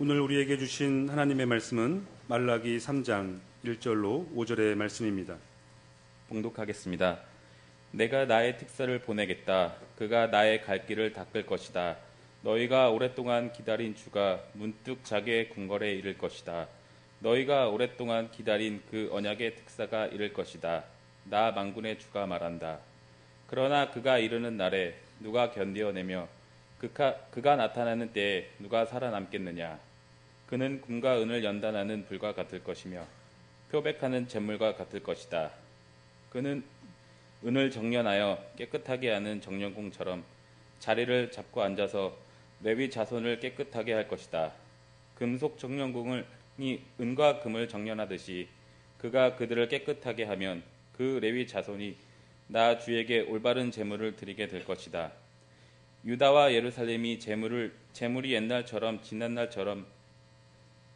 오늘 우리에게 주신 하나님의 말씀은 말라기 3장 1절로 5절의 말씀입니다. 봉독하겠습니다. 내가 나의 특사를 보내겠다. 그가 나의 갈 길을 닦을 것이다. 너희가 오랫동안 기다린 주가 문득 자기의 궁궐에 이를 것이다. 너희가 오랫동안 기다린 그 언약의 특사가 이를 것이다. 나 망군의 주가 말한다. 그러나 그가 이르는 날에 누가 견디어내며 그가, 그가 나타나는 때에 누가 살아남겠느냐? 그는 금과 은을 연단하는 불과 같을 것이며 표백하는 잿물과 같을 것이다. 그는 은을 정련하여 깨끗하게 하는 정련공처럼 자리를 잡고 앉아서 레위 자손을 깨끗하게 할 것이다. 금속 정련공을 이 은과 금을 정련하듯이 그가 그들을 깨끗하게 하면 그 레위 자손이 나 주에게 올바른 제물을 드리게 될 것이다. 유다와 예루살렘이 제물을 제물이 옛날처럼 지난 날처럼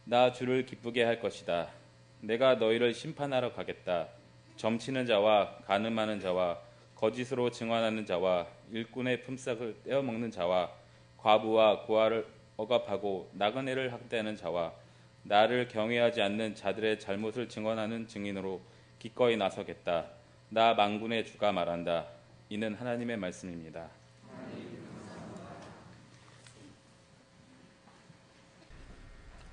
나 주를 기쁘게 할 것이다. 내가 너희를 심판하러 가겠다. 점치는 자와 가늠하는 자와 거짓으로 증언하는 자와 일꾼의 품삯을 떼어먹는 자와 과부와 고아를 억압하고 나그네를 학대하는 자와 나를 경외하지 않는 자들의 잘못을 증언하는 증인으로 기꺼이 나서겠다. 나 망군의 주가 말한다. 이는 하나님의 말씀입니다.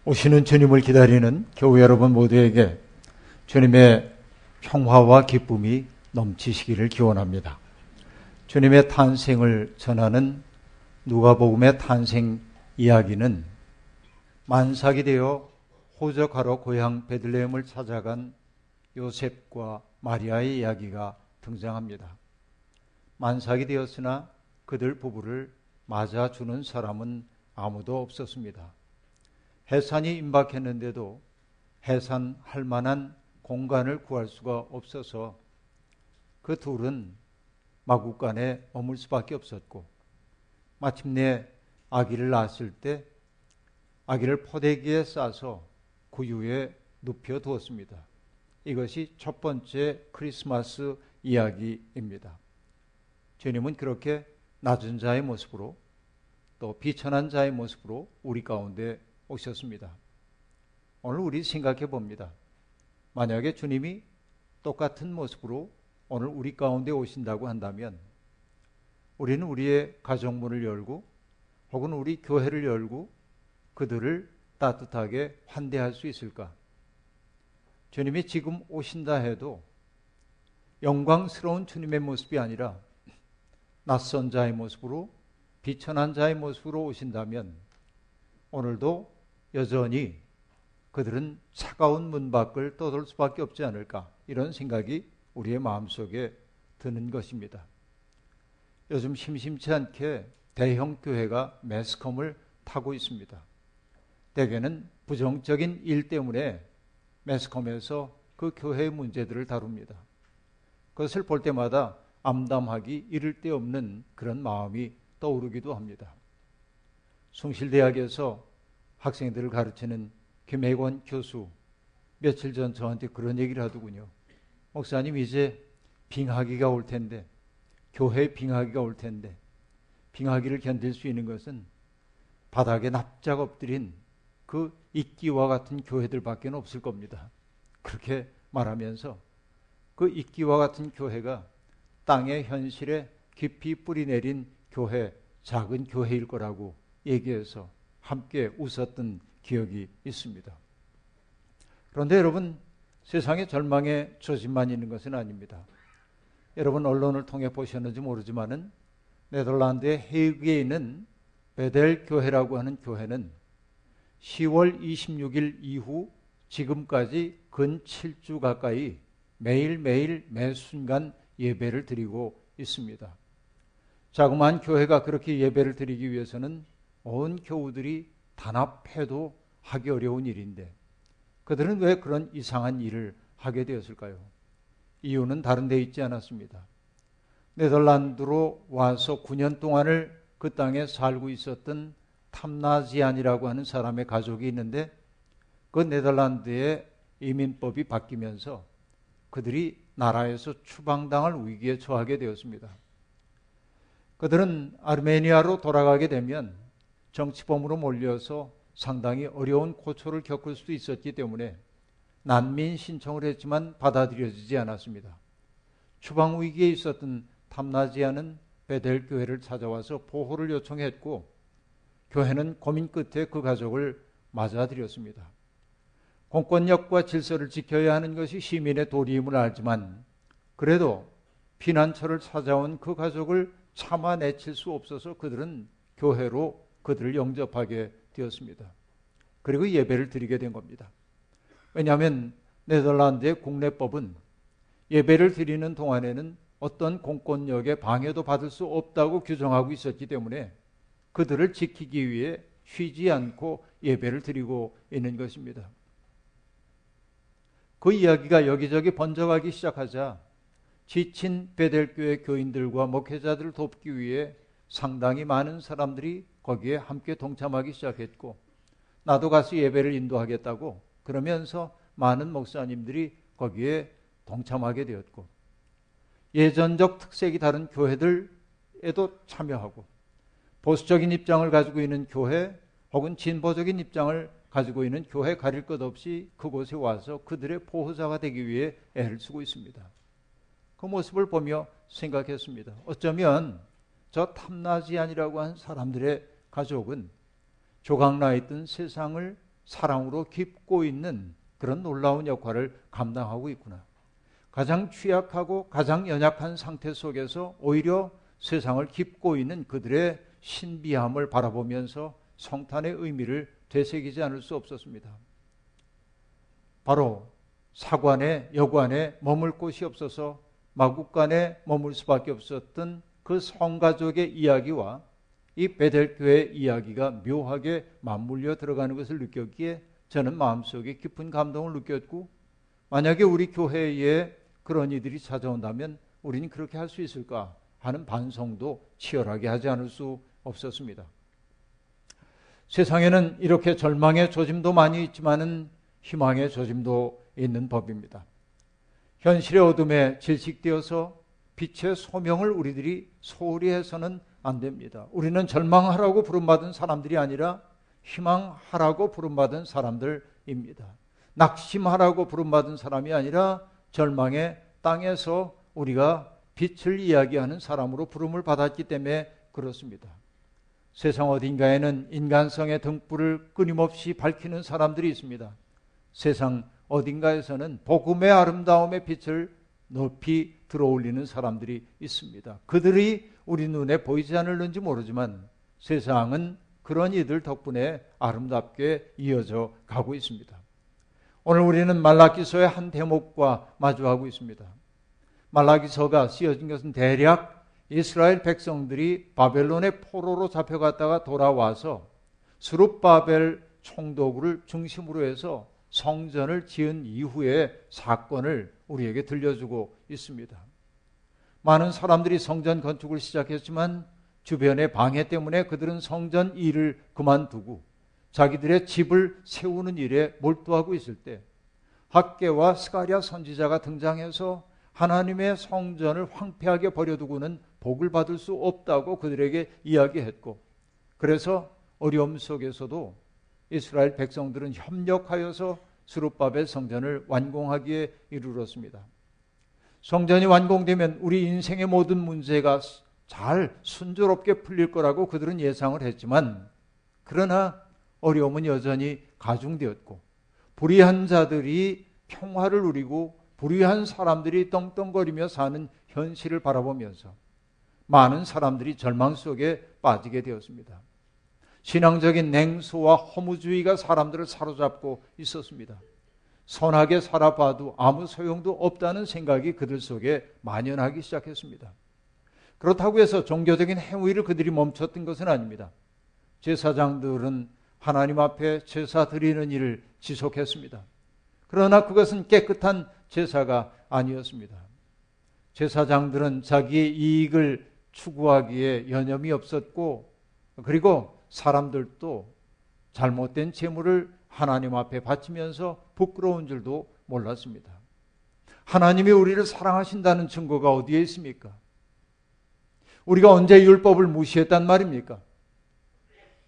오시는 주님을 기다리는 교회 여러분 모두에게 주님의 평화와 기쁨이 넘치시기를 기원합니다. 주님의 탄생을 전하는 누가복음의 탄생 이야기는 만삭이 되어 호적하러 고향 베들레헴을 찾아간 요셉과 마리아의 이야기가 등장합니다. 만삭이 되었으나 그들 부부를 맞아주는 사람은 아무도 없었습니다. 해산이 임박했는데도 해산할 만한 공간을 구할 수가 없어서 그 둘은 마국간에 머물 수밖에 없었고 마침내 아기를 낳았을 때 아기를 포대기에 싸서 구유에 눕혀 두었습니다. 이것이 첫 번째 크리스마스 이야기입니다. 주님은 그렇게 낮은 자의 모습으로 또 비천한 자의 모습으로 우리 가운데 오셨습니다. 오늘 우리 생각해 봅니다. 만약에 주님이 똑같은 모습으로 오늘 우리 가운데 오신다고 한다면 우리는 우리의 가정문을 열고 혹은 우리 교회를 열고 그들을 따뜻하게 환대할 수 있을까? 주님이 지금 오신다 해도 영광스러운 주님의 모습이 아니라 낯선 자의 모습으로 비천한 자의 모습으로 오신다면 오늘도 여전히 그들은 차가운 문 밖을 떠돌 수밖에 없지 않을까 이런 생각이 우리의 마음속에 드는 것입니다. 요즘 심심치 않게 대형 교회가 매스컴을 타고 있습니다. 대개는 부정적인 일 때문에 매스컴에서 그 교회의 문제들을 다룹니다. 그것을 볼 때마다 암담하기 이를 데 없는 그런 마음이 떠오르기도 합니다. 숭실대학에서 학생들을 가르치는 김혜권 교수 며칠 전 저한테 그런 얘기를 하더군요. 목사님 이제 빙하기가 올 텐데 교회 빙하기가 올 텐데 빙하기를 견딜 수 있는 것은 바닥에 납작 엎드린 그 이끼와 같은 교회들밖에 없을 겁니다. 그렇게 말하면서 그 이끼와 같은 교회가 땅의 현실에 깊이 뿌리 내린 교회, 작은 교회일 거라고 얘기해서 함께 웃었던 기억이 있습니다. 그런데 여러분, 세상에 절망의 조짐만 있는 것은 아닙니다. 여러분 언론을 통해 보셨는지 모르지만은 네덜란드의 헤이그에 있는 베델 교회라고 하는 교회는 10월 26일 이후 지금까지 근 7주 가까이 매일매일 매 순간 예배를 드리고 있습니다. 자그마한 교회가 그렇게 예배를 드리기 위해서는 온 교우들이 단합해도 하기 어려운 일인데 그들은 왜 그런 이상한 일을 하게 되었을까요? 이유는 다른 데 있지 않았습니다. 네덜란드로 와서 9년 동안을 그 땅에 살고 있었던 탐나지안이라고 하는 사람의 가족이 있는데 그 네덜란드의 이민법이 바뀌면서 그들이 나라에서 추방당할 위기에 처하게 되었습니다. 그들은 아르메니아로 돌아가게 되면 정치범으로 몰려서 상당히 어려운 고초를 겪을 수도 있었기 때문에 난민 신청을 했지만 받아들여지지 않았습니다. 추방 위기에 있었던 탐나지아는 베델 교회를 찾아와서 보호를 요청했고 교회는 고민 끝에 그 가족을 맞아들였습니다. 공권력과 질서를 지켜야 하는 것이 시민의 도리임을 알지만 그래도 피난처를 찾아온 그 가족을 참아내칠 수 없어서 그들은 교회로 그들을 영접하게 되었습니다. 그리고 예배를 드리게 된 겁니다. 왜냐하면 네덜란드의 국내법은 예배를 드리는 동안에는 어떤 공권력의 방해도 받을 수 없다고 규정하고 있었기 때문에 그들을 지키기 위해 쉬지 않고 예배를 드리고 있는 것입니다. 그 이야기가 여기저기 번져가기 시작하자 지친 베델교회 교인들과 목회자들을 돕기 위해 상당히 많은 사람들이 거기에 함께 동참하기 시작했고 나도 가서 예배를 인도하겠다고 그러면서 많은 목사님들이 거기에 동참하게 되었고 예전적 특색이 다른 교회들에도 참여하고 보수적인 입장을 가지고 있는 교회 혹은 진보적인 입장을 가지고 있는 교회 가릴 것 없이 그곳에 와서 그들의 보호자가 되기 위해 애를 쓰고 있습니다. 그 모습을 보며 생각했습니다. 어쩌면 저 탐나지안이라고 한 사람들의 가족은 조각나 있던 세상을 사랑으로 깊고 있는 그런 놀라운 역할을 감당하고 있구나. 가장 취약하고 가장 연약한 상태 속에서 오히려 세상을 깊고 있는 그들의 신비함을 바라보면서 성탄의 의미를 되새기지 않을 수 없었습니다. 바로 사관에 여관에 머물 곳이 없어서 마국간에 머물 수밖에 없었던 그 성가족의 이야기와 이 베델교의 이야기가 묘하게 맞물려 들어가는 것을 느꼈기에 저는 마음속에 깊은 감동을 느꼈고 만약에 우리 교회에 그런 이들이 찾아온다면 우리는 그렇게 할 수 있을까 하는 반성도 치열하게 하지 않을 수 없었습니다. 세상에는 이렇게 절망의 조짐도 많이 있지만은 희망의 조짐도 있는 법입니다. 현실의 어둠에 질식되어서 빛의 소명을 우리들이 소홀히 해서는 안 됩니다. 우리는 절망하라고 부름받은 사람들이 아니라 희망하라고 부름받은 사람들입니다. 낙심하라고 부름받은 사람이 아니라 절망의 땅에서 우리가 빛을 이야기하는 사람으로 부름을 받았기 때문에 그렇습니다. 세상 어딘가에는 인간성의 등불을 끊임없이 밝히는 사람들이 있습니다. 세상 어딘가에서는 복음의 아름다움의 빛을 높이 들어올리는 사람들이 있습니다. 그들이 우리 눈에 보이지 않을는지 모르지만 세상은 그런 이들 덕분에 아름답게 이어져 가고 있습니다. 오늘 우리는 말라기서의 한 대목과 마주하고 있습니다. 말라기서가 쓰여진 것은 대략 이스라엘 백성들이 바벨론의 포로로 잡혀갔다가 돌아와서 수룹바벨 총독을 중심으로 해서 성전을 지은 이후의 사건을 우리에게 들려주고 있습니다. 많은 사람들이 성전 건축을 시작했지만 주변의 방해 때문에 그들은 성전 일을 그만두고 자기들의 집을 세우는 일에 몰두하고 있을 때 학계와 스가랴 선지자가 등장해서 하나님의 성전을 황폐하게 버려두고는 복을 받을 수 없다고 그들에게 이야기했고 그래서 어려움 속에서도 이스라엘 백성들은 협력하여서 수룹바벨 성전을 완공하기에 이르렀습니다. 성전이 완공되면 우리 인생의 모든 문제가 잘 순조롭게 풀릴 거라고 그들은 예상을 했지만 그러나 어려움은 여전히 가중되었고 불의한 자들이 평화를 누리고 불의한 사람들이 떵떵거리며 사는 현실을 바라보면서 많은 사람들이 절망 속에 빠지게 되었습니다. 신앙적인 냉소와 허무주의가 사람들을 사로잡고 있었습니다. 선하게 살아봐도 아무 소용도 없다는 생각이 그들 속에 만연하기 시작했습니다. 그렇다고 해서 종교적인 행위를 그들이 멈췄던 것은 아닙니다. 제사장들은 하나님 앞에 제사 드리는 일을 지속했습니다. 그러나 그것은 깨끗한 제사가 아니었습니다. 제사장들은 자기의 이익을 추구하기에 여념이 없었고 그리고 사람들도 잘못된 재물을 하나님 앞에 바치면서 부끄러운 줄도 몰랐습니다. 하나님이 우리를 사랑하신다는 증거가 어디에 있습니까? 우리가 언제 율법을 무시했단 말입니까?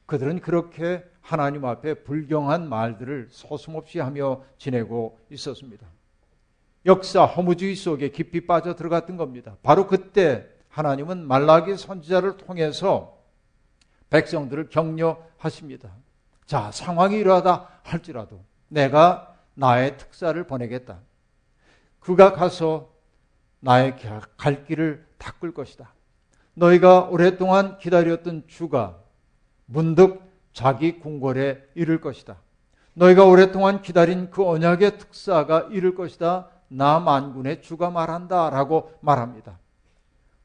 그들은 그렇게 하나님 앞에 불경한 말들을 서슴없이 하며 지내고 있었습니다. 역사 허무주의 속에 깊이 빠져 들어갔던 겁니다. 바로 그때 하나님은 말라기 선지자를 통해서 백성들을 격려하십니다. 자, 상황이 이러하다 할지라도 내가 나의 특사를 보내겠다. 그가 가서 나의 갈 길을 닦을 것이다. 너희가 오랫동안 기다렸던 주가 문득 자기 궁궐에 이를 것이다. 너희가 오랫동안 기다린 그 언약의 특사가 이를 것이다. 나 만군의 주가 말한다. 라고 말합니다.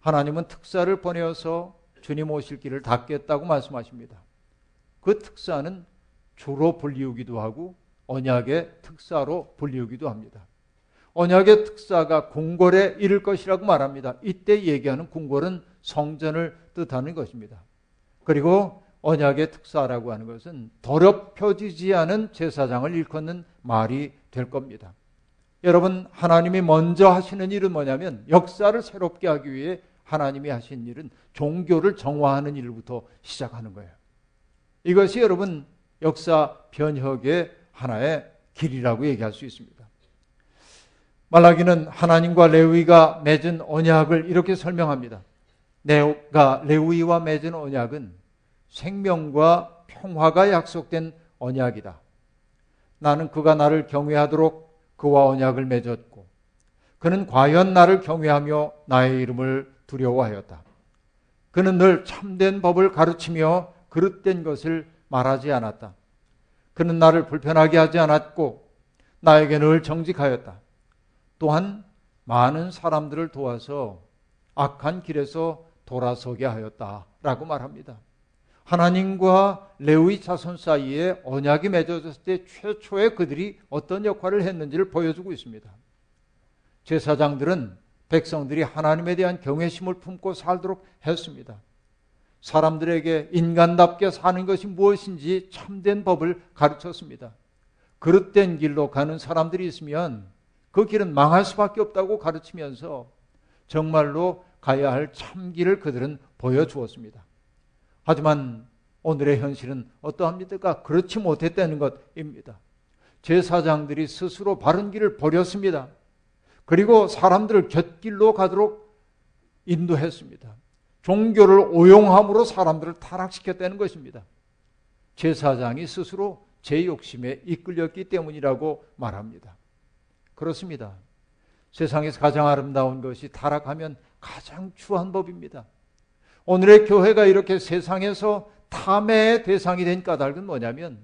하나님은 특사를 보내어서 주님 오실 길을 닦겠다고 말씀하십니다. 그 특사는 주로 불리우기도 하고 언약의 특사로 불리우기도 합니다. 언약의 특사가 궁궐에 이를 것이라고 말합니다. 이때 얘기하는 궁궐은 성전을 뜻하는 것입니다. 그리고 언약의 특사라고 하는 것은 더럽혀지지 않은 제사장을 일컫는 말이 될 겁니다. 여러분, 하나님이 먼저 하시는 일은 뭐냐면 역사를 새롭게 하기 위해 하나님이 하신 일은 종교를 정화하는 일부터 시작하는 거예요. 이것이 여러분 역사 변혁의 하나의 길이라고 얘기할 수 있습니다. 말라기는 하나님과 레위가 맺은 언약을 이렇게 설명합니다. 내가 레위와 맺은 언약은 생명과 평화가 약속된 언약이다. 나는 그가 나를 경외하도록 그와 언약을 맺었고 그는 과연 나를 경외하며 나의 이름을 두려워하였다. 그는 늘 참된 법을 가르치며 그릇된 것을 말하지 않았다. 그는 나를 불편하게 하지 않았고 나에게 늘 정직하였다. 또한 많은 사람들을 도와서 악한 길에서 돌아서게 하였다 라고 말합니다. 하나님과 레위 자손 사이에 언약이 맺어졌을 때 최초에 그들이 어떤 역할을 했는지를 보여주고 있습니다. 제사장들은 백성들이 하나님에 대한 경외심을 품고 살도록 했습니다. 사람들에게 인간답게 사는 것이 무엇인지 참된 법을 가르쳤습니다. 그릇된 길로 가는 사람들이 있으면 그 길은 망할 수밖에 없다고 가르치면서 정말로 가야 할 참길을 그들은 보여주었습니다. 하지만 오늘의 현실은 어떠합니까? 그렇지 못했다는 것입니다. 제사장들이 스스로 바른 길을 버렸습니다. 그리고 사람들을 곁길로 가도록 인도했습니다. 종교를 오용함으로 사람들을 타락시켰다는 것입니다. 제사장이 스스로 제 욕심에 이끌렸기 때문이라고 말합니다. 그렇습니다. 세상에서 가장 아름다운 것이 타락하면 가장 추한 법입니다. 오늘의 교회가 이렇게 세상에서 탐의 대상이 된 까닭은 뭐냐면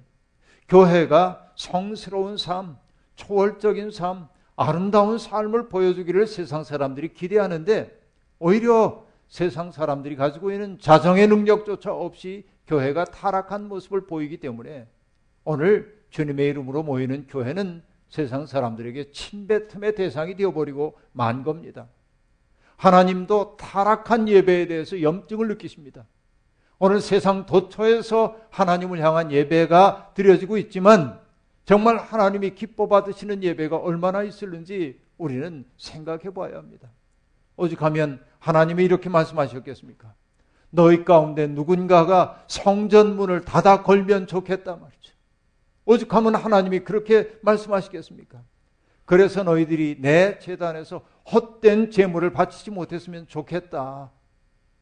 교회가 성스러운 삶, 초월적인 삶, 아름다운 삶을 보여주기를 세상 사람들이 기대하는데 오히려 세상 사람들이 가지고 있는 자정의 능력조차 없이 교회가 타락한 모습을 보이기 때문에 오늘 주님의 이름으로 모이는 교회는 세상 사람들에게 침뱉음의 대상이 되어버리고 만 겁니다. 하나님도 타락한 예배에 대해서 염증을 느끼십니다. 오늘 세상 도처에서 하나님을 향한 예배가 드려지고 있지만 정말 하나님이 기뻐 받으시는 예배가 얼마나 있을는지 우리는 생각해 봐야 합니다. 오직하면 하나님이 이렇게 말씀하셨겠습니까? 너희 가운데 누군가가 성전 문을 닫아 걸면 좋겠다 말이죠. 오죽하면 하나님이 그렇게 말씀하시겠습니까? 그래서 너희들이 내 재단에서 헛된 재물을 바치지 못했으면 좋겠다.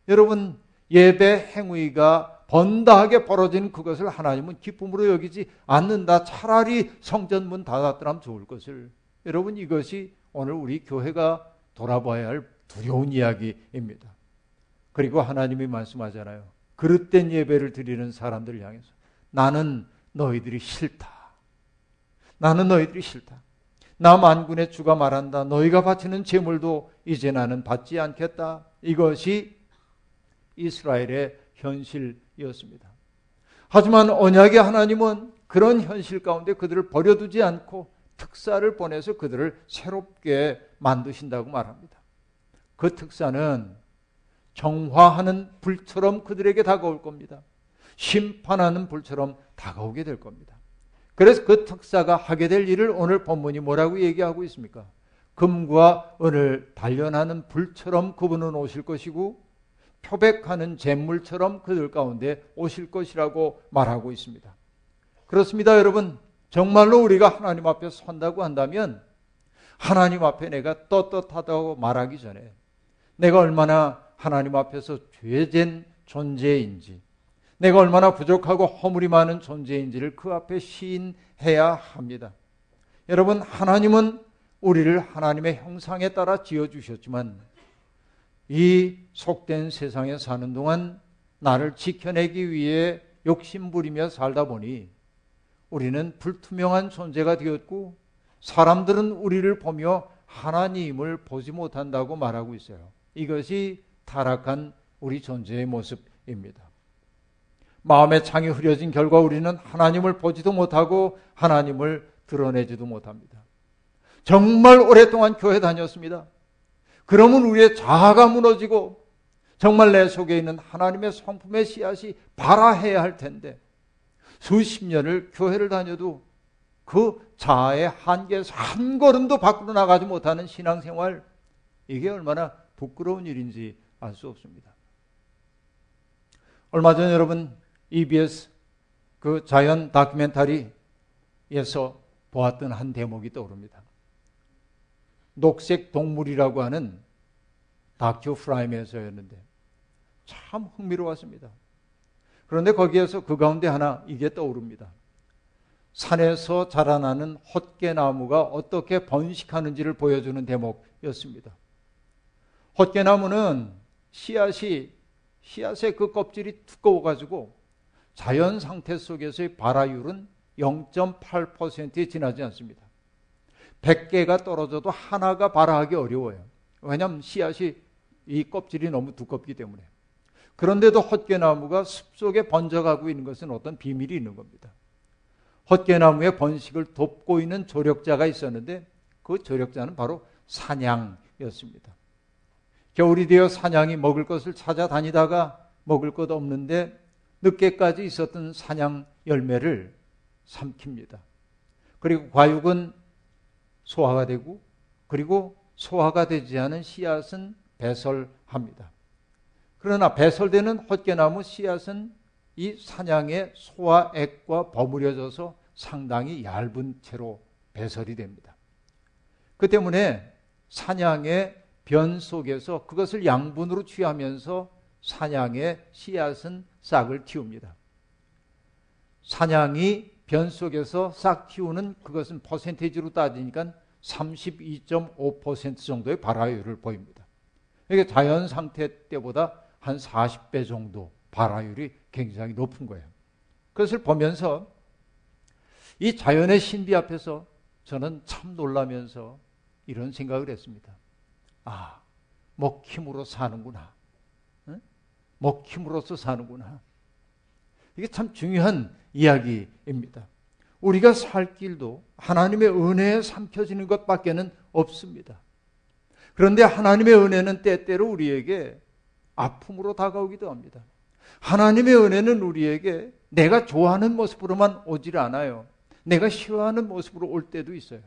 여러분, 예배 행위가 번다하게 벌어진 그것을 하나님은 기쁨으로 여기지 않는다. 차라리 성전 문 닫았더라면 좋을 것을. 여러분, 이것이 오늘 우리 교회가 돌아봐야 할 두려운 이야기입니다. 그리고 하나님이 말씀하잖아요. 그릇된 예배를 드리는 사람들을 향해서 나는 너희들이 싫다. 나는 너희들이 싫다. 나 만군의 주가 말한다. 너희가 바치는 제물도 이제 나는 받지 않겠다. 이것이 이스라엘의 현실 이었습니다. 하지만 언약의 하나님은 그런 현실 가운데 그들을 버려두지 않고 특사를 보내서 그들을 새롭게 만드신다고 말합니다. 그 특사는 정화하는 불처럼 그들에게 다가올 겁니다. 심판하는 불처럼 다가오게 될 겁니다. 그래서 그 특사가 하게 될 일을 오늘 본문이 뭐라고 얘기하고 있습니까? 금과 은을 단련하는 불처럼 그분은 오실 것이고 표백하는 잿물처럼 그들 가운데 오실 것이라고 말하고 있습니다. 그렇습니다, 여러분. 정말로 우리가 하나님 앞에 선다고 한다면 하나님 앞에 내가 떳떳하다고 말하기 전에 내가 얼마나 하나님 앞에서 죄된 존재인지 내가 얼마나 부족하고 허물이 많은 존재인지를 그 앞에 시인해야 합니다. 여러분, 하나님은 우리를 하나님의 형상에 따라 지어주셨지만 이 속된 세상에 사는 동안 나를 지켜내기 위해 욕심부리며 살다 보니 우리는 불투명한 존재가 되었고 사람들은 우리를 보며 하나님을 보지 못한다고 말하고 있어요. 이것이 타락한 우리 존재의 모습입니다. 마음의 창이 흐려진 결과 우리는 하나님을 보지도 못하고 하나님을 드러내지도 못합니다. 정말 오랫동안 교회 다녔습니다. 그러면 우리의 자아가 무너지고 정말 내 속에 있는 하나님의 성품의 씨앗이 발아해야 할 텐데 수십 년을 교회를 다녀도 그 자아의 한계에서 한 걸음도 밖으로 나가지 못하는 신앙생활 이게 얼마나 부끄러운 일인지 알 수 없습니다. 얼마 전 여러분 EBS 그 자연 다큐멘터리에서 보았던 한 대목이 떠오릅니다. 녹색 동물이라고 하는 다큐 프라임에서였는데 참 흥미로웠습니다. 그런데 거기에서 그 가운데 하나 이게 떠오릅니다. 산에서 자라나는 헛개나무가 어떻게 번식하는지를 보여주는 대목이었습니다. 헛개나무는 씨앗이 씨앗의 그 껍질이 두꺼워가지고 자연 상태 속에서의 발화율은 0.8%에 지나지 않습니다. 100개가 떨어져도 하나가 발화하기 어려워요. 왜냐하면 씨앗이 이 껍질이 너무 두껍기 때문에. 그런데도 헛개나무가 숲속에 번져가고 있는 것은 어떤 비밀이 있는 겁니다. 헛개나무의 번식을 돕고 있는 조력자가 있었는데 그 조력자는 바로 사냥이었습니다. 겨울이 되어 사냥이 먹을 것을 찾아다니다가 먹을 것 없는데 늦게까지 있었던 사냥 열매를 삼킵니다. 그리고 과육은 소화가 되고 그리고 소화가 되지 않은 씨앗은 배설합니다. 그러나 배설되는 헛개나무 씨앗은 이 사냥의 소화액과 버무려져서 상당히 얇은 채로 배설이 됩니다. 그 때문에 사냥의 변 속에서 그것을 양분으로 취하면서 사냥의 씨앗은 싹을 틔웁니다. 사냥이 변 속에서 싹 틔우는 그것은 퍼센테이지로 따지니까 32.5% 정도의 발화율을 보입니다. 이게 자연 상태 때보다 한 40배 정도 발화율이 굉장히 높은 거예요. 그것을 보면서 이 자연의 신비 앞에서 저는 참 놀라면서 이런 생각을 했습니다. 아, 먹힘으로 사는구나. 응? 먹힘으로써 사는구나. 이게 참 중요한 이야기입니다. 우리가 살 길도 하나님의 은혜에 삼켜지는 것밖에는 없습니다. 그런데 하나님의 은혜는 때때로 우리에게 아픔으로 다가오기도 합니다. 하나님의 은혜는 우리에게 내가 좋아하는 모습으로만 오질 않아요. 내가 싫어하는 모습으로 올 때도 있어요.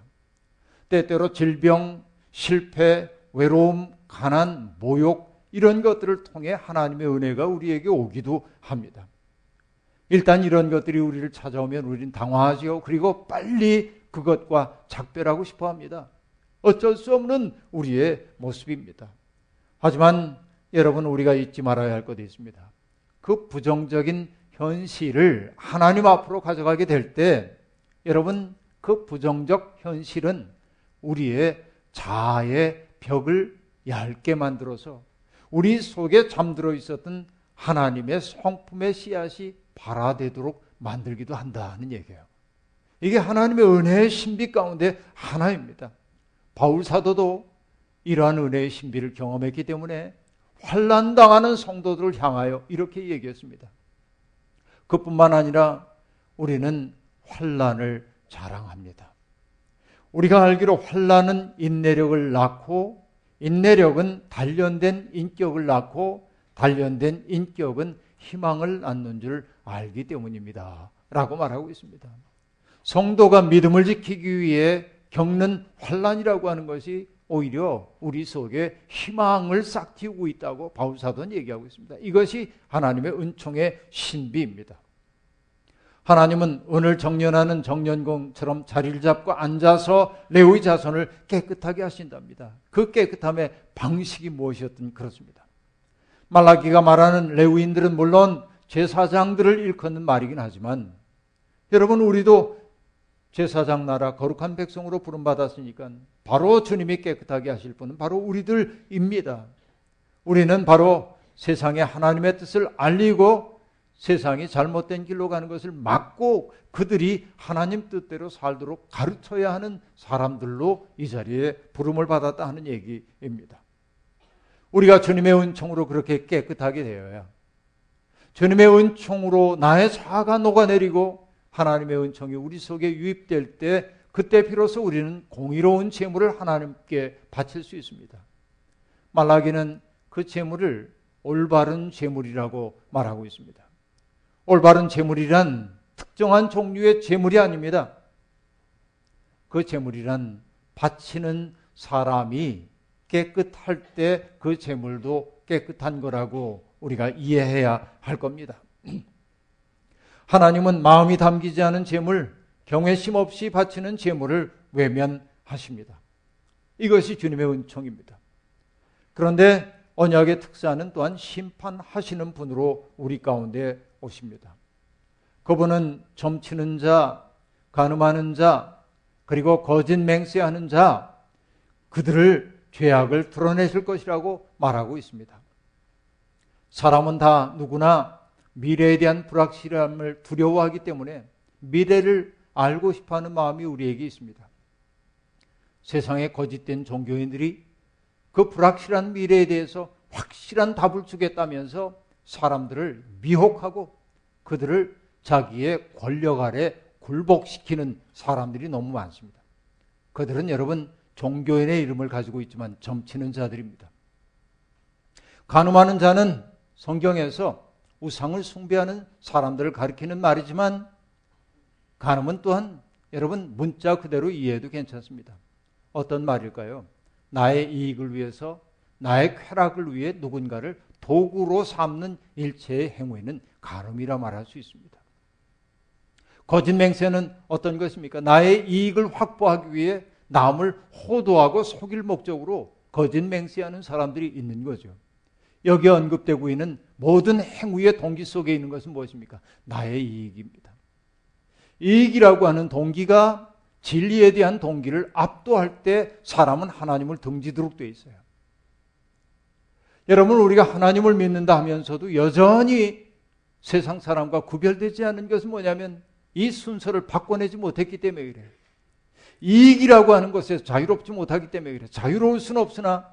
때때로 질병, 실패, 외로움, 가난, 모욕 이런 것들을 통해 하나님의 은혜가 우리에게 오기도 합니다. 일단 이런 것들이 우리를 찾아오면 우리는 당황하지요. 그리고 빨리 그것과 작별하고 싶어 합니다. 어쩔 수 없는 우리의 모습입니다. 하지만 여러분 우리가 잊지 말아야 할 것이 있습니다. 그 부정적인 현실을 하나님 앞으로 가져가게 될 때 여러분 그 부정적 현실은 우리의 자아의 벽을 얇게 만들어서 우리 속에 잠들어 있었던 하나님의 성품의 씨앗이 발화되도록 만들기도 한다는 얘기예요. 이게 하나님의 은혜의 신비 가운데 하나입니다. 바울 사도도 이러한 은혜의 신비를 경험했기 때문에 환란 당하는 성도들을 향하여 이렇게 얘기했습니다. 그뿐만 아니라 우리는 환란을 자랑합니다. 우리가 알기로 환란은 인내력을 낳고 인내력은 단련된 인격을 낳고 단련된 인격은 희망을 낳는 줄 알기 때문입니다. 라고 말하고 있습니다. 성도가 믿음을 지키기 위해 겪는 환란이라고 하는 것이 오히려 우리 속에 희망을 싹 틔우고 있다고 바울 사도는 얘기하고 있습니다. 이것이 하나님의 은총의 신비입니다. 하나님은 오늘 정년하는 정년공처럼 자리를 잡고 앉아서 레오의 자손을 깨끗하게 하신답니다. 그 깨끗함의 방식이 무엇이었든 그렇습니다. 말라기가 말하는 레위인들은 물론 제사장들을 일컫는 말이긴 하지만 여러분 우리도 제사장 나라 거룩한 백성으로 부름받았으니까 바로 주님이 깨끗하게 하실 분은 바로 우리들입니다. 우리는 바로 세상에 하나님의 뜻을 알리고 세상이 잘못된 길로 가는 것을 막고 그들이 하나님 뜻대로 살도록 가르쳐야 하는 사람들로 이 자리에 부름을 받았다 하는 얘기입니다. 우리가 주님의 은총으로 그렇게 깨끗하게 되어야 주님의 은총으로 나의 사가 녹아내리고 하나님의 은총이 우리 속에 유입될 때 그때 비로소 우리는 공의로운 재물을 하나님께 바칠 수 있습니다. 말라기는 그 재물을 올바른 재물이라고 말하고 있습니다. 올바른 재물이란 특정한 종류의 재물이 아닙니다. 그 재물이란 바치는 사람이 깨끗할 때 그 재물도 깨끗한 거라고 우리가 이해해야 할 겁니다. 하나님은 마음이 담기지 않은 재물, 경외심 없이 바치는 재물을 외면하십니다. 이것이 주님의 은총입니다. 그런데 언약의 특사는 또한 심판하시는 분으로 우리 가운데 오십니다. 그분은 점치는 자, 가늠하는 자, 그리고 거짓 맹세하는 자, 그들을 죄악을 드러내실 것이라고 말하고 있습니다. 사람은 다 누구나 미래에 대한 불확실함을 두려워하기 때문에 미래를 알고 싶어 하는 마음이 우리에게 있습니다. 세상에 거짓된 종교인들이 그 불확실한 미래에 대해서 확실한 답을 주겠다면서 사람들을 미혹하고 그들을 자기의 권력 아래 굴복시키는 사람들이 너무 많습니다. 그들은 여러분 종교인의 이름을 가지고 있지만 점치는 자들입니다. 가늠하는 자는 성경에서 우상을 숭배하는 사람들을 가리키는 말이지만 간음은 또한 여러분 문자 그대로 이해해도 괜찮습니다. 어떤 말일까요? 나의 이익을 위해서 나의 쾌락을 위해 누군가를 도구로 삼는 일체의 행위는 간음이라 말할 수 있습니다. 거짓 맹세는 어떤 것입니까? 나의 이익을 확보하기 위해 남을 호도하고 속일 목적으로 거짓 맹세하는 사람들이 있는 거죠. 여기 언급되고 있는 모든 행위의 동기 속에 있는 것은 무엇입니까? 나의 이익입니다. 이익이라고 하는 동기가 진리에 대한 동기를 압도할 때 사람은 하나님을 등지도록 되어 있어요. 여러분, 우리가 하나님을 믿는다 하면서도 여전히 세상 사람과 구별되지 않는 것은 뭐냐면 이 순서를 바꿔내지 못했기 때문에 그래요. 이익이라고 하는 것에서 자유롭지 못하기 때문에 그래요. 자유로울 수는 없으나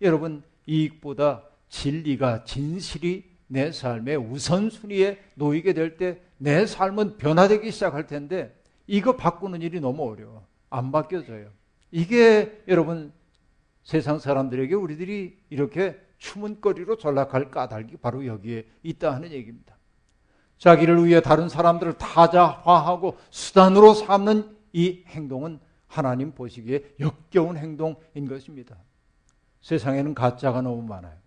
여러분, 이익보다 진리가 진실이 내 삶의 우선순위에 놓이게 될 때 내 삶은 변화되기 시작할 텐데 이거 바꾸는 일이 너무 어려워. 안 바뀌어져요. 이게 여러분 세상 사람들에게 우리들이 이렇게 추문거리로 전락할 까닭이 바로 여기에 있다 하는 얘기입니다. 자기를 위해 다른 사람들을 타자화하고 수단으로 삼는 이 행동은 하나님 보시기에 역겨운 행동인 것입니다. 세상에는 가짜가 너무 많아요.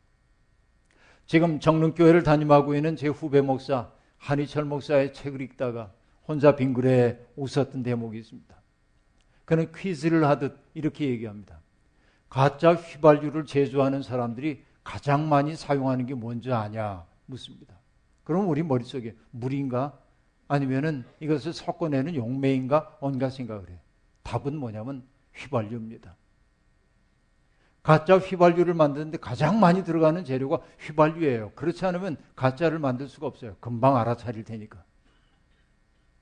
지금 정릉교회를 담임하고 있는 제 후배 목사 한희철 목사의 책을 읽다가 혼자 빙그레 웃었던 대목이 있습니다. 그는 퀴즈를 하듯 이렇게 얘기합니다. 가짜 휘발유를 제조하는 사람들이 가장 많이 사용하는 게 뭔지 아냐 묻습니다. 그럼 우리 머릿속에 물인가 아니면은 이것을 섞어내는 용매인가 온갖 생각을 해. 답은 뭐냐면 휘발유입니다. 가짜 휘발유를 만드는데 가장 많이 들어가는 재료가 휘발유예요. 그렇지 않으면 가짜를 만들 수가 없어요. 금방 알아차릴 테니까.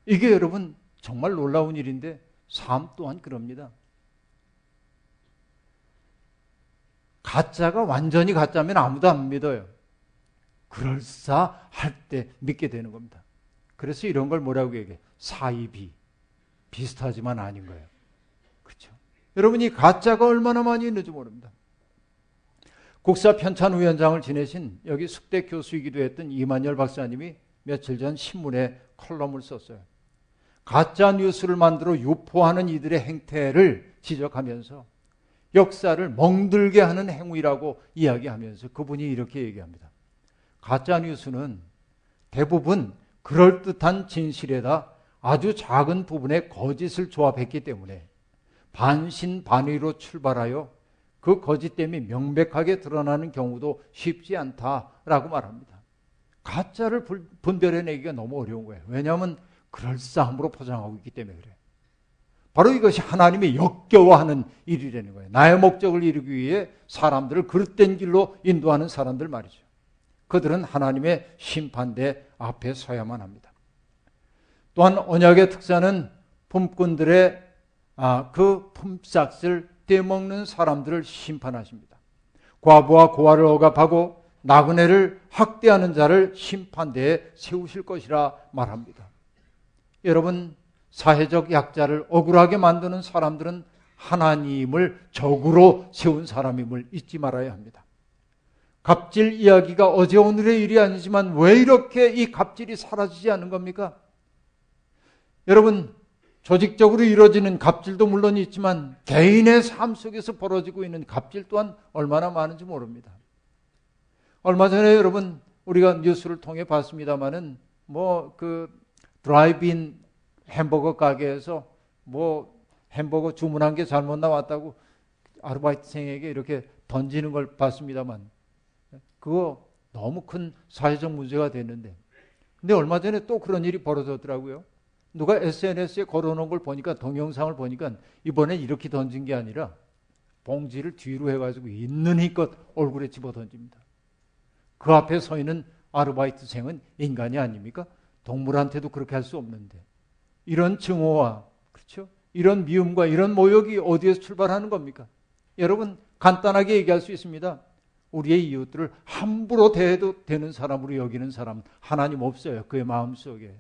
이게 여러분 정말 놀라운 일인데 삶 또한 그럽니다. 가짜가 완전히 가짜면 아무도 안 믿어요. 그럴싸할 때 믿게 되는 겁니다. 그래서 이런 걸 뭐라고 얘기해? 사이비. 비슷하지만 아닌 거예요. 여러분이 가짜가 얼마나 많이 있는지 모릅니다. 국사 편찬 위원장을 지내신 여기 숙대 교수이기도 했던 이만열 박사님이 며칠 전 신문에 컬럼을 썼어요. 가짜 뉴스를 만들어 유포하는 이들의 행태를 지적하면서 역사를 멍들게 하는 행위라고 이야기하면서 그분이 이렇게 얘기합니다. 가짜 뉴스는 대부분 그럴듯한 진실에다 아주 작은 부분의 거짓을 조합했기 때문에 반신반의로 출발하여 그 거짓됨이 명백하게 드러나는 경우도 쉽지 않다라고 말합니다. 가짜를 분별해내기가 너무 어려운 거예요. 왜냐하면 그럴싸함으로 포장하고 있기 때문에 그래요. 바로 이것이 하나님이 역겨워하는 일이라는 거예요. 나의 목적을 이루기 위해 사람들을 그릇된 길로 인도하는 사람들 말이죠. 그들은 하나님의 심판대 앞에 서야만 합니다. 또한 언약의 특사는 품꾼들의 아, 그 품삯을 떼먹는 사람들을 심판하십니다. 과부와 고아를 억압하고 나그네를 학대하는 자를 심판대에 세우실 것이라 말합니다. 여러분, 사회적 약자를 억울하게 만드는 사람들은 하나님을 적으로 세운 사람임을 잊지 말아야 합니다. 갑질 이야기가 어제 오늘의 일이 아니지만 왜 이렇게 이 갑질이 사라지지 않는 겁니까? 여러분, 조직적으로 이루어지는 갑질도 물론 있지만 개인의 삶 속에서 벌어지고 있는 갑질 또한 얼마나 많은지 모릅니다. 얼마 전에 여러분 우리가 뉴스를 통해 봤습니다마는 뭐 그 드라이브인 햄버거 가게에서 뭐 햄버거 주문한 게 잘못 나왔다고 아르바이트생에게 이렇게 던지는 걸 봤습니다만 그거 너무 큰 사회적 문제가 됐는데 근데 얼마 전에 또 그런 일이 벌어졌더라고요. 누가 SNS에 걸어놓은 걸 보니까 동영상을 보니까 이번엔 이렇게 던진 게 아니라 봉지를 뒤로 해가지고 있는 힘껏 얼굴에 집어 던집니다. 그 앞에 서 있는 아르바이트생은 인간이 아닙니까? 동물한테도 그렇게 할 수 없는데 이런 증오와 그렇죠? 이런 미움과 이런 모욕이 어디에서 출발하는 겁니까? 여러분 간단하게 얘기할 수 있습니다. 우리의 이웃들을 함부로 대해도 되는 사람으로 여기는 사람 하나님 없어요. 그의 마음 속에.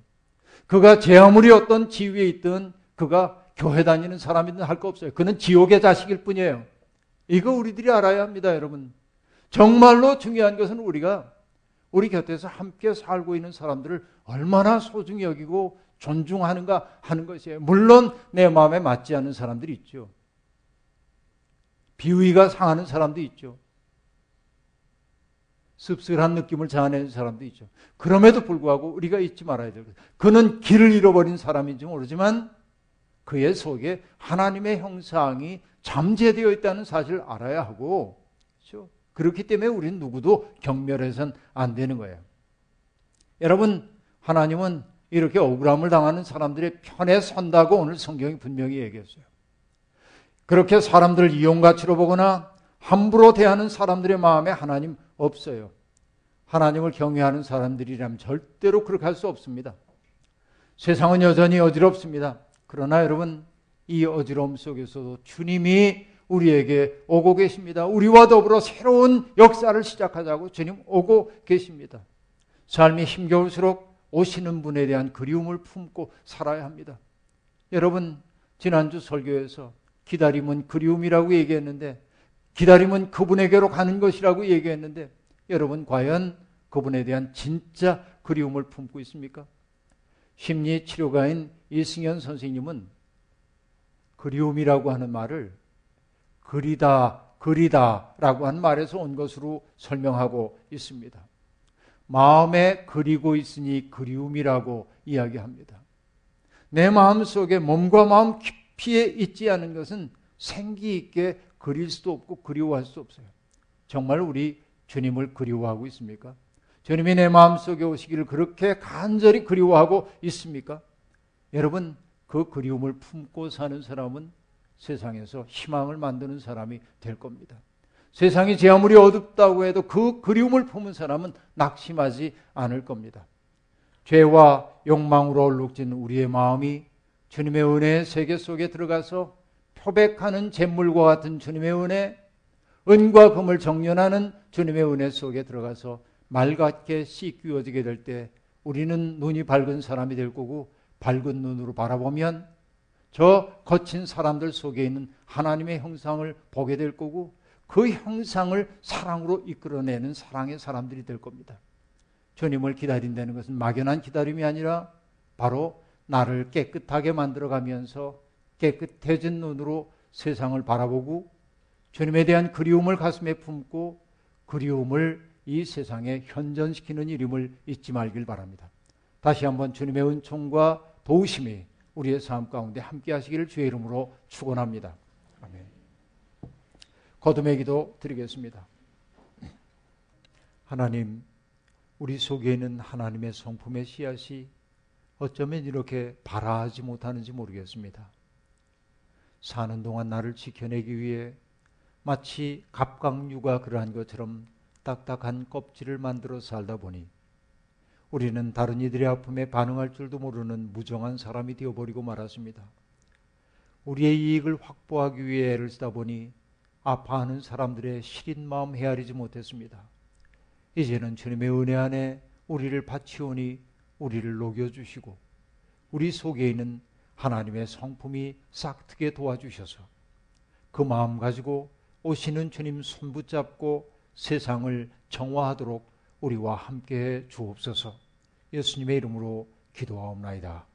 그가 제 아무리 어떤 지위에 있든 그가 교회 다니는 사람이든 할 거 없어요. 그는 지옥의 자식일 뿐이에요. 이거 우리들이 알아야 합니다, 여러분. 정말로 중요한 것은 우리가 우리 곁에서 함께 살고 있는 사람들을 얼마나 소중히 여기고 존중하는가 하는 것이에요. 물론 내 마음에 맞지 않는 사람들이 있죠. 비위가 상하는 사람도 있죠. 씁쓸한 느낌을 자아내는 사람도 있죠. 그럼에도 불구하고 우리가 잊지 말아야 될 것. 그는 길을 잃어버린 사람인지 모르지만 그의 속에 하나님의 형상이 잠재되어 있다는 사실을 알아야 하고, 그렇죠? 그렇기 때문에 우리는 누구도 경멸해서는 안 되는 거예요. 여러분, 하나님은 이렇게 억울함을 당하는 사람들의 편에 선다고 오늘 성경이 분명히 얘기했어요. 그렇게 사람들을 이용가치로 보거나 함부로 대하는 사람들의 마음에 하나님 없어요. 하나님을 경외하는 사람들이라면 절대로 그렇게 할 수 없습니다. 세상은 여전히 어지럽습니다. 그러나 여러분, 이 어지러움 속에서도 주님이 우리에게 오고 계십니다. 우리와 더불어 새로운 역사를 시작하자고 주님 오고 계십니다. 삶이 힘겨울수록 오시는 분에 대한 그리움을 품고 살아야 합니다. 여러분, 지난주 설교에서 기다림은 그리움이라고 얘기했는데 기다림은 그분에게로 가는 것이라고 얘기했는데 여러분 과연 그분에 대한 진짜 그리움을 품고 있습니까? 심리 치료가인 이승현 선생님은 그리움이라고 하는 말을 그리다, 그리다라고 한 말에서 온 것으로 설명하고 있습니다. 마음에 그리고 있으니 그리움이라고 이야기합니다. 내 마음 속에 몸과 마음 깊이에 있지 않은 것은 생기 있게 그릴 수도 없고 그리워할 수 없어요. 정말 우리 주님을 그리워하고 있습니까? 주님이 내 마음속에 오시기를 그렇게 간절히 그리워하고 있습니까? 여러분, 그 그리움을 품고 사는 사람은 세상에서 희망을 만드는 사람이 될 겁니다. 세상이 제 아무리 어둡다고 해도 그 그리움을 품은 사람은 낙심하지 않을 겁니다. 죄와 욕망으로 얼룩진 우리의 마음이 주님의 은혜의 세계 속에 들어가서 표백하는 잿물과 같은 주님의 은혜, 은과 금을 정연하는 주님의 은혜 속에 들어가서 맑게 씻기워지게 될 때 우리는 눈이 밝은 사람이 될 거고 밝은 눈으로 바라보면 저 거친 사람들 속에 있는 하나님의 형상을 보게 될 거고 그 형상을 사랑으로 이끌어내는 사랑의 사람들이 될 겁니다. 주님을 기다린다는 것은 막연한 기다림이 아니라 바로 나를 깨끗하게 만들어 가면서 깨끗해진 눈으로 세상을 바라보고 주님에 대한 그리움을 가슴에 품고 그리움을 이 세상에 현전시키는 이름을 잊지 말길 바랍니다. 다시 한번 주님의 은총과 도우심이 우리의 삶 가운데 함께 하시기를 주의 이름으로 축원합니다. 아멘. 거듭의 기도 드리겠습니다. 하나님, 우리 속에 있는 하나님의 성품의 씨앗이 어쩌면 이렇게 발아하지 못하는지 모르겠습니다. 사는 동안 나를 지켜내기 위해 마치 갑각류가 그러한 것처럼 딱딱한 껍질을 만들어 살다 보니 우리는 다른 이들의 아픔에 반응할 줄도 모르는 무정한 사람이 되어버리고 말았습니다. 우리의 이익을 확보하기 위해 애를 쓰다 보니 아파하는 사람들의 시린 마음 헤아리지 못했습니다. 이제는 주님의 은혜 안에 우리를 바치오니 우리를 녹여주시고 우리 속에 있는 하나님의 성품이 싹트게 도와주셔서 그 마음 가지고 오시는 주님 손 붙잡고 세상을 정화하도록 우리와 함께 주옵소서 예수님의 이름으로 기도하옵나이다.